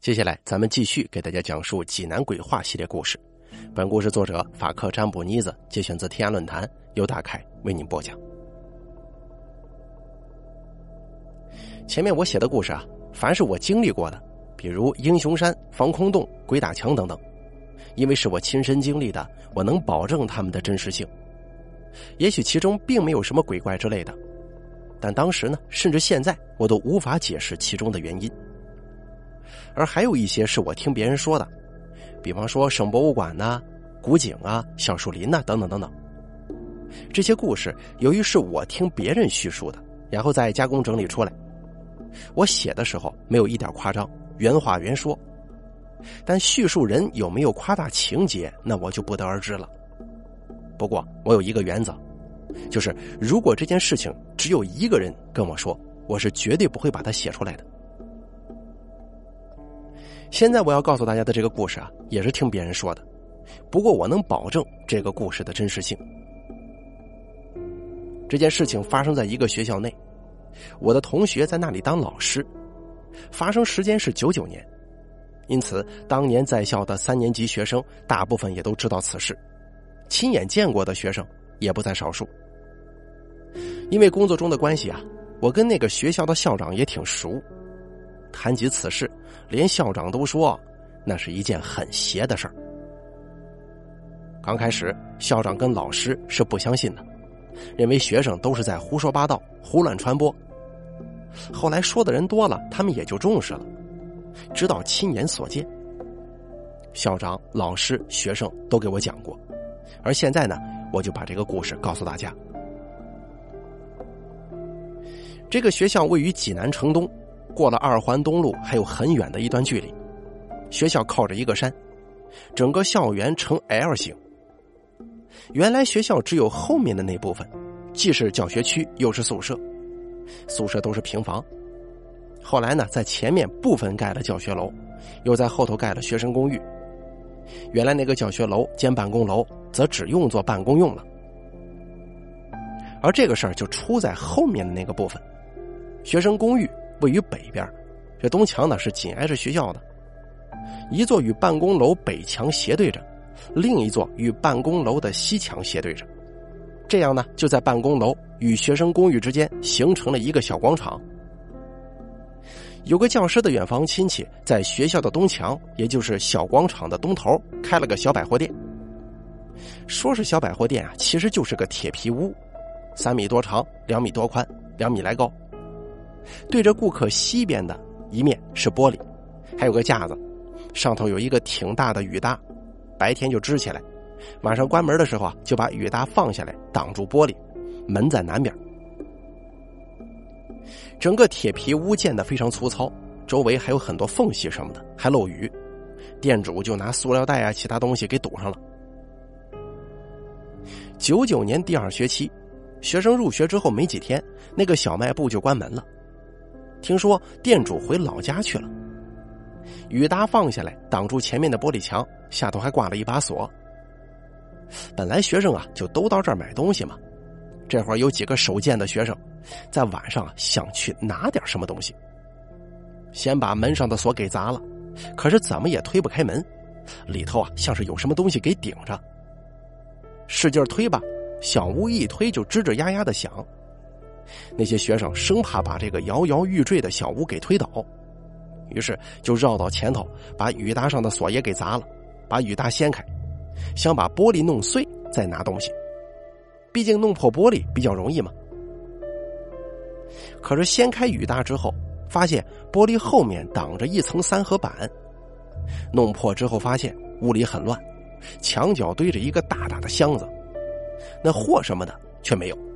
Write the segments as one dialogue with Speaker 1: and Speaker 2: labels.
Speaker 1: 接下来，咱们继续给大家讲述济南鬼话系列故事。本故事作者法克占卜妮子节选自天涯论坛，由大凯为您播讲。前面我写的故事啊，凡是我经历过的，比如英雄山、防空洞、鬼打墙等等，因为是我亲身经历的，我能保证他们的真实性。也许其中并没有什么鬼怪之类的，但当时呢，甚至现在我都无法解释其中的原因。而还有一些是我听别人说的，比方说省博物馆呐、古井啊、小树林呐等等等等。这些故事由于是我听别人叙述的，然后再加工整理出来，我写的时候没有一点夸张，原话原说。但叙述人有没有夸大情节，那我就不得而知了。不过我有一个原则，就是如果这件事情只有一个人跟我说，我是绝对不会把它写出来的。现在我要告诉大家的这个故事啊，也是听别人说的，不过我能保证这个故事的真实性。这件事情发生在一个学校内，我的同学在那里当老师，发生时间是九九年，因此当年在校的三年级学生大部分也都知道此事，亲眼见过的学生也不在少数。因为工作中的关系啊，我跟那个学校的校长也挺熟。谈及此事，连校长都说，那是一件很邪的事儿。刚开始，校长跟老师是不相信的，认为学生都是在胡说八道、胡乱传播。后来说的人多了，他们也就重视了，直到亲眼所见。校长、老师、学生都给我讲过，而现在呢，我就把这个故事告诉大家。这个学校位于济南城东。过了二环东路还有很远的一段距离，学校靠着一个山，整个校园呈 L 型。原来学校只有后面的那部分，既是教学区又是宿舍，宿舍都是平房。后来呢，在前面部分盖了教学楼，又在后头盖了学生公寓。原来那个教学楼兼办公楼，则只用作办公用了。而这个事儿就出在后面的那个部分，学生公寓。位于北边，这东墙呢是紧挨着学校的，一座与办公楼北墙斜对着，另一座与办公楼的西墙斜对着，这样呢就在办公楼与学生公寓之间形成了一个小广场。有个教师的远房亲戚在学校的东墙，也就是小广场的东头开了个小百货店。说是小百货店啊，其实就是个铁皮屋，三米多长，两米多宽，两米来高。对着顾客西边的一面是玻璃，还有个架子，上头有一个挺大的雨搭，白天就支起来，晚上关门的时候啊，就把雨搭放下来挡住玻璃，门在南边。整个铁皮屋建的非常粗糙，周围还有很多缝隙什么的，还漏雨，店主就拿塑料袋啊其他东西给堵上了。九九年第二学期，学生入学之后没几天，那个小卖部就关门了。听说店主回老家去了，雨搭放下来挡住前面的玻璃墙，下头还挂了一把锁。本来学生啊就都到这儿买东西嘛，这会儿有几个手贱的学生，在晚上想去拿点什么东西，先把门上的锁给砸了，可是怎么也推不开门，里头啊像是有什么东西给顶着，使劲推吧，小屋一推就吱吱呀呀的响。那些学生生怕把这个摇摇欲坠的小屋给推倒，于是就绕到前头，把雨搭上的锁也给砸了，把雨搭掀开，想把玻璃弄碎再拿东西。毕竟弄破玻璃比较容易嘛。可是掀开雨搭之后，发现玻璃后面挡着一层三合板，弄破之后发现屋里很乱，墙角堆着一个大大的箱子，那货什么的却没有。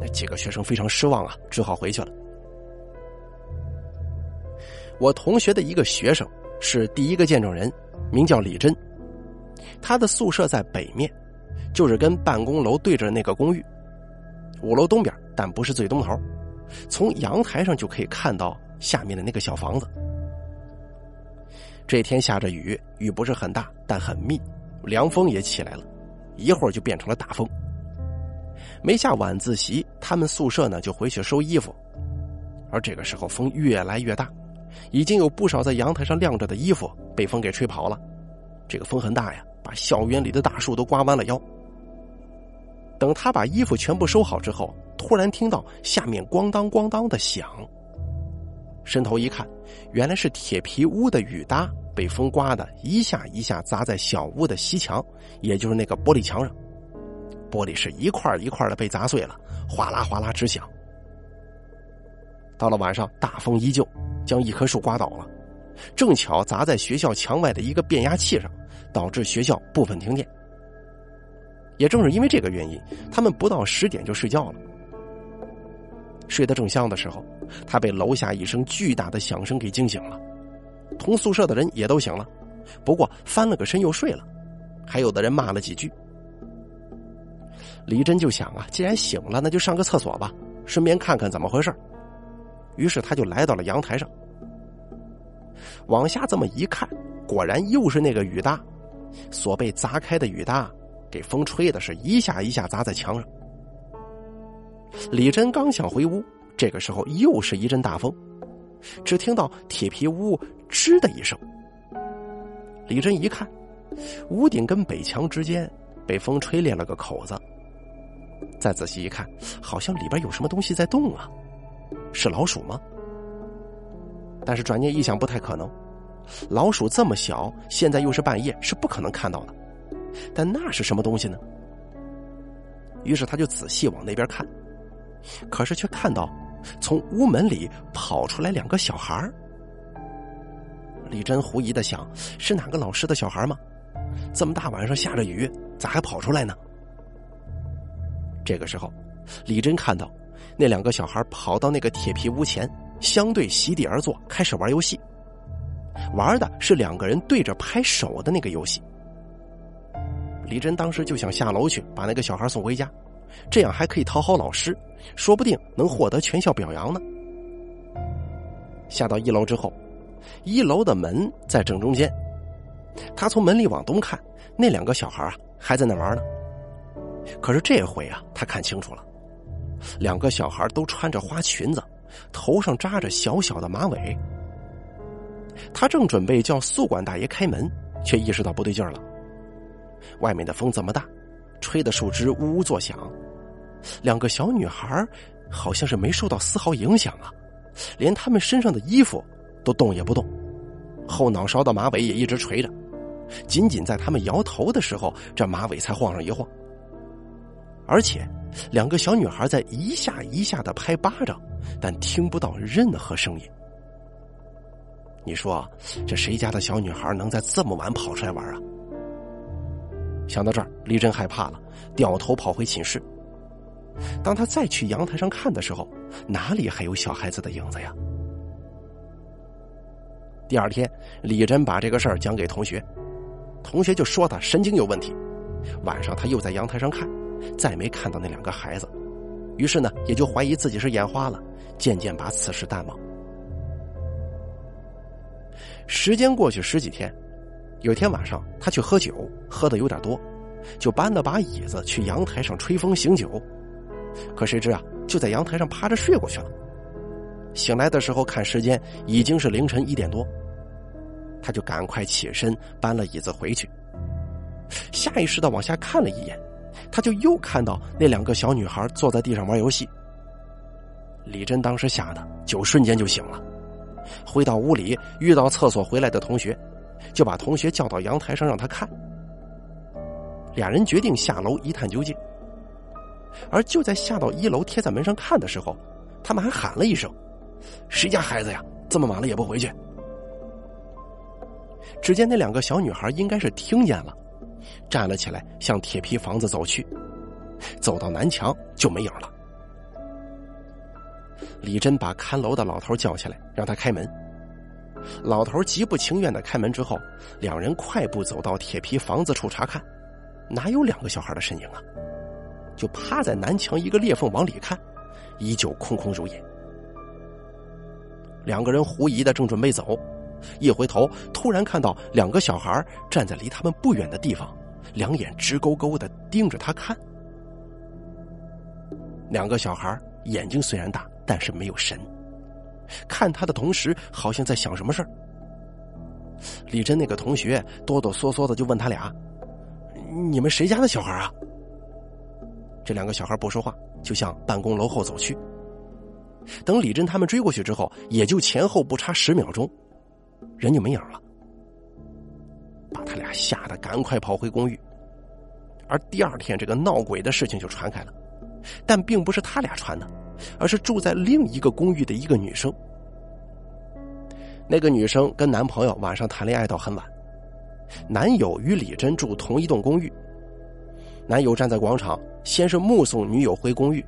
Speaker 1: 那几个学生非常失望啊，只好回去了。我同学的一个学生是第一个见证人，名叫李真。他的宿舍在北面，就是跟办公楼对着那个公寓，五楼东边，但不是最东头。从阳台上就可以看到下面的那个小房子。这天下着雨，雨不是很大，但很密，凉风也起来了，一会儿就变成了大风。没下晚自习，他们宿舍呢就回去收衣服，而这个时候风越来越大，已经有不少在阳台上晾着的衣服被风给吹跑了。这个风很大呀，把校园里的大树都刮弯了腰。等他把衣服全部收好之后，突然听到下面咣当咣当的响。伸头一看，原来是铁皮屋的雨搭被风刮的一下一下砸在小屋的西墙，也就是那个玻璃墙上，玻璃是一块一块的被砸碎了，哗啦哗啦直响。到了晚上，大风依旧，将一棵树刮倒了，正巧砸在学校墙外的一个变压器上，导致学校部分停电。也正是因为这个原因，他们不到十点就睡觉了。睡得正香的时候，他被楼下一声巨大的响声给惊醒了。同宿舍的人也都醒了，不过翻了个身又睡了，还有的人骂了几句。李真就想啊，既然醒了，那就上个厕所吧，顺便看看怎么回事。于是他就来到了阳台上，往下这么一看，果然又是那个雨搭，所被砸开的雨搭，给风吹的是一下一下砸在墙上。李真刚想回屋，这个时候又是一阵大风，只听到铁皮屋吱的一声。李真一看，屋顶跟北墙之间被风吹裂了个口子，再仔细一看，好像里边有什么东西在动啊。是老鼠吗？但是转念一想，不太可能。老鼠这么小，现在又是半夜，是不可能看到的。但那是什么东西呢？于是他就仔细往那边看，可是却看到从屋门里跑出来两个小孩李真狐疑的想：是哪个老师的小孩吗？这么大晚上下着雨，咋还跑出来呢？这个时候，李真看到。那两个小孩跑到那个铁皮屋前，相对席地而坐，开始玩游戏。玩的是两个人对着拍手的那个游戏。李真当时就想下楼去把那个小孩送回家，这样还可以讨好老师，说不定能获得全校表扬呢。下到一楼之后，一楼的门在正中间，他从门里往东看，那两个小孩啊还在那玩呢。可是这回啊，他看清楚了。两个小孩都穿着花裙子，头上扎着小小的马尾。他正准备叫宿管大爷开门，却意识到不对劲了。外面的风这么大，吹的树枝呜呜作响，两个小女孩好像是没受到丝毫影响啊，连他们身上的衣服都动也不动，后脑勺的马尾也一直垂着，仅仅在他们摇头的时候，这马尾才晃上一晃，而且。两个小女孩在一下一下的拍巴掌，但听不到任何声音。你说，这谁家的小女孩能在这么晚跑出来玩啊？想到这儿，李真害怕了，掉头跑回寝室。当他再去阳台上看的时候，哪里还有小孩子的影子呀？第二天，李真把这个事儿讲给同学，同学就说他神经有问题。晚上他又在阳台上看。再没看到那两个孩子，于是呢，也就怀疑自己是眼花了，渐渐把此事淡忘。时间过去十几天，有天晚上，他去喝酒，喝的有点多，就搬了把椅子去阳台上吹风醒酒。可谁知啊，就在阳台上趴着睡过去了。醒来的时候看时间已经是凌晨一点多，他就赶快起身搬了椅子回去，下意识的往下看了一眼。他就又看到那两个小女孩坐在地上玩游戏。李真当时吓得酒瞬间就醒了，回到屋里遇到厕所回来的同学，就把同学叫到阳台上让他看。俩人决定下楼一探究竟。而就在下到一楼贴在门上看的时候，他们还喊了一声：“谁家孩子呀？这么晚了也不回去？”只见那两个小女孩应该是听见了。站了起来，向铁皮房子走去，走到南墙就没影了。李真把看楼的老头叫起来，让他开门。老头极不情愿的开门之后，两人快步走到铁皮房子处查看，哪有两个小孩的身影啊？就趴在南墙一个裂缝往里看，依旧空空如也。两个人狐疑的正准备走。一回头，突然看到两个小孩站在离他们不远的地方，两眼直勾勾的盯着他看。两个小孩眼睛虽然大，但是没有神，看他的同时好像在想什么事儿。李真那个同学哆哆嗦嗦的就问他俩：“你们谁家的小孩啊？”这两个小孩不说话，就向办公楼后走去。等李真他们追过去之后，也就前后不差十秒钟，人就没影了，把他俩吓得赶快跑回公寓。而第二天，这个闹鬼的事情就传开了，但并不是他俩传的，而是住在另一个公寓的一个女生。那个女生跟男朋友晚上谈恋爱到很晚，男友与李真住同一栋公寓。男友站在广场，先是目送女友回公寓，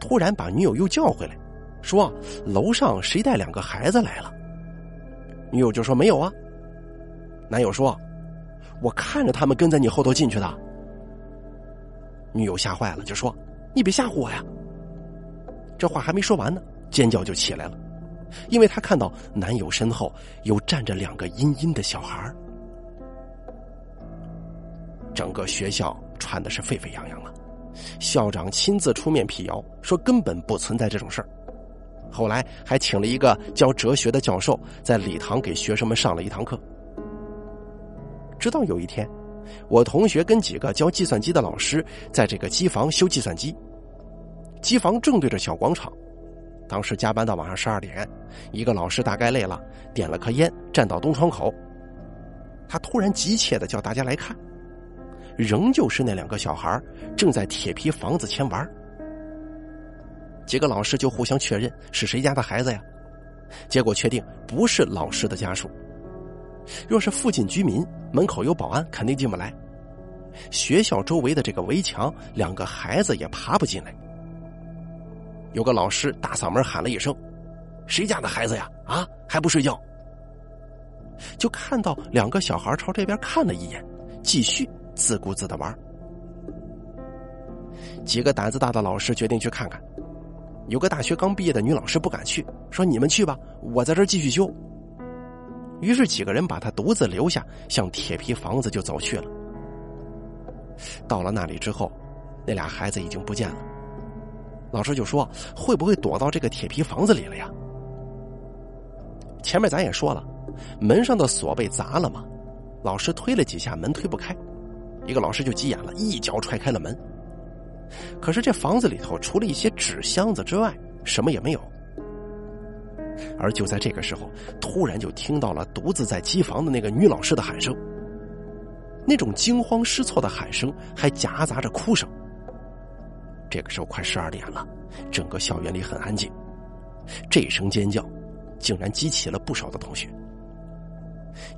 Speaker 1: 突然把女友又叫回来，说：“楼上谁带两个孩子来了？”女友就说：“没有啊。”男友说：“我看着他们跟在你后头进去的。”女友吓坏了，就说：“你别吓唬我呀！”这话还没说完呢，尖叫就起来了，因为她看到男友身后有站着两个阴阴的小孩整个学校。传的是沸沸扬扬了，校长亲自出面辟谣，说根本不存在这种事儿。后来还请了一个教哲学的教授在礼堂给学生们上了一堂课。直到有一天，我同学跟几个教计算机的老师在这个机房修计算机，机房正对着小广场。当时加班到晚上十二点，一个老师大概累了，点了颗烟，站到东窗口，他突然急切的叫大家来看。仍旧是那两个小孩正在铁皮房子前玩。几个老师就互相确认是谁家的孩子呀？结果确定不是老师的家属。若是附近居民，门口有保安，肯定进不来。学校周围的这个围墙，两个孩子也爬不进来。有个老师大嗓门喊了一声：“谁家的孩子呀？啊，还不睡觉？”就看到两个小孩朝这边看了一眼，继续。自顾自的玩，几个胆子大的老师决定去看看。有个大学刚毕业的女老师不敢去，说：“你们去吧，我在这继续修。”于是几个人把她独自留下，向铁皮房子就走去了。到了那里之后，那俩孩子已经不见了。老师就说：“会不会躲到这个铁皮房子里了呀？”前面咱也说了，门上的锁被砸了嘛，老师推了几下门推不开。一个老师就急眼了，一脚踹开了门。可是这房子里头除了一些纸箱子之外，什么也没有。而就在这个时候，突然就听到了独自在机房的那个女老师的喊声。那种惊慌失措的喊声还夹杂着哭声。这个时候快十二点了，整个校园里很安静。这声尖叫，竟然激起了不少的同学。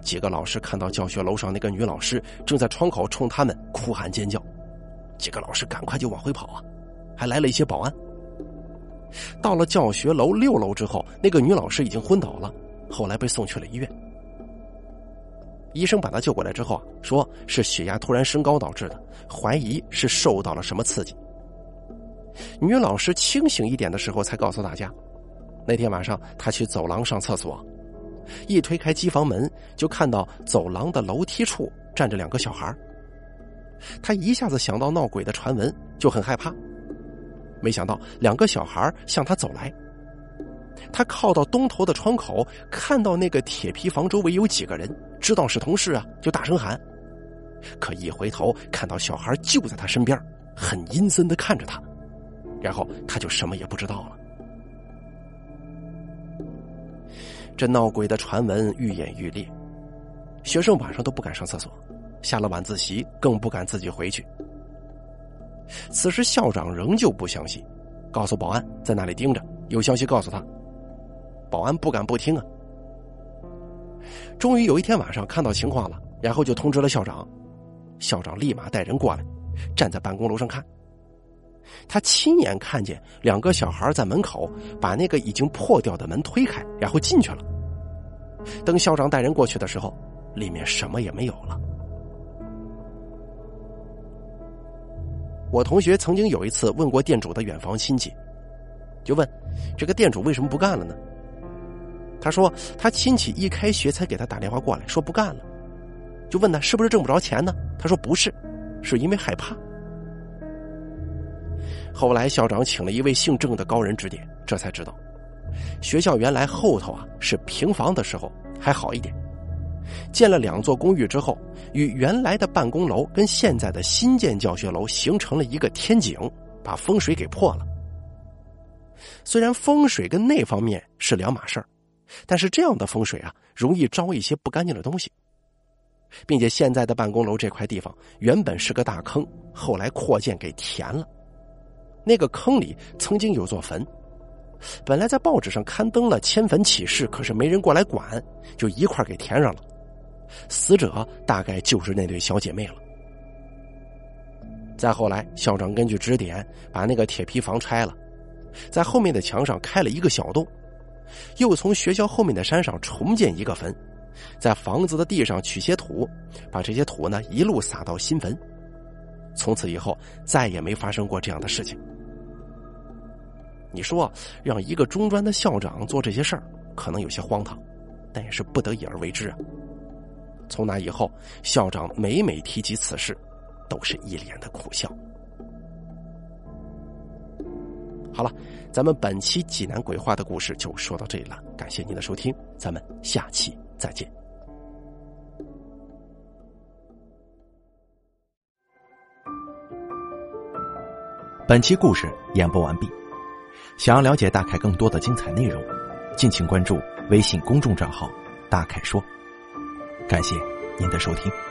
Speaker 1: 几个老师看到教学楼上那个女老师正在窗口冲他们哭喊尖叫，几个老师赶快就往回跑啊，还来了一些保安。到了教学楼六楼之后，那个女老师已经昏倒了，后来被送去了医院。医生把她救过来之后啊，说是血压突然升高导致的，怀疑是受到了什么刺激。女老师清醒一点的时候才告诉大家，那天晚上她去走廊上厕所。一推开机房门，就看到走廊的楼梯处站着两个小孩。他一下子想到闹鬼的传闻，就很害怕。没想到两个小孩向他走来。他靠到东头的窗口，看到那个铁皮房周围有几个人，知道是同事啊，就大声喊。可一回头，看到小孩就在他身边，很阴森的看着他，然后他就什么也不知道了。这闹鬼的传闻愈演愈烈，学生晚上都不敢上厕所，下了晚自习更不敢自己回去。此时校长仍旧不相信，告诉保安在那里盯着，有消息告诉他。保安不敢不听啊。终于有一天晚上看到情况了，然后就通知了校长，校长立马带人过来，站在办公楼上看。他亲眼看见两个小孩在门口把那个已经破掉的门推开，然后进去了。等校长带人过去的时候，里面什么也没有了。我同学曾经有一次问过店主的远房亲戚，就问这个店主为什么不干了呢？他说他亲戚一开学才给他打电话过来，说不干了。就问他是不是挣不着钱呢？他说不是，是因为害怕。后来校长请了一位姓郑的高人指点，这才知道，学校原来后头啊是平房的时候还好一点，建了两座公寓之后，与原来的办公楼跟现在的新建教学楼形成了一个天井，把风水给破了。虽然风水跟那方面是两码事儿，但是这样的风水啊，容易招一些不干净的东西。并且现在的办公楼这块地方原本是个大坑，后来扩建给填了。那个坑里曾经有座坟，本来在报纸上刊登了迁坟启事，可是没人过来管，就一块给填上了。死者大概就是那对小姐妹了。再后来，校长根据指点，把那个铁皮房拆了，在后面的墙上开了一个小洞，又从学校后面的山上重建一个坟。在房子的地上取些土，把这些土呢一路撒到新坟。从此以后再也没发生过这样的事情。你说让一个中专的校长做这些事儿，可能有些荒唐，但也是不得已而为之啊。从那以后，校长每每提及此事，都是一脸的苦笑。好了，咱们本期济南鬼话的故事就说到这里了，感谢您的收听，咱们下期。再见。
Speaker 2: 本期故事演播完毕。想要了解大凯更多的精彩内容，敬请关注微信公众账号“大凯说”。感谢您的收听。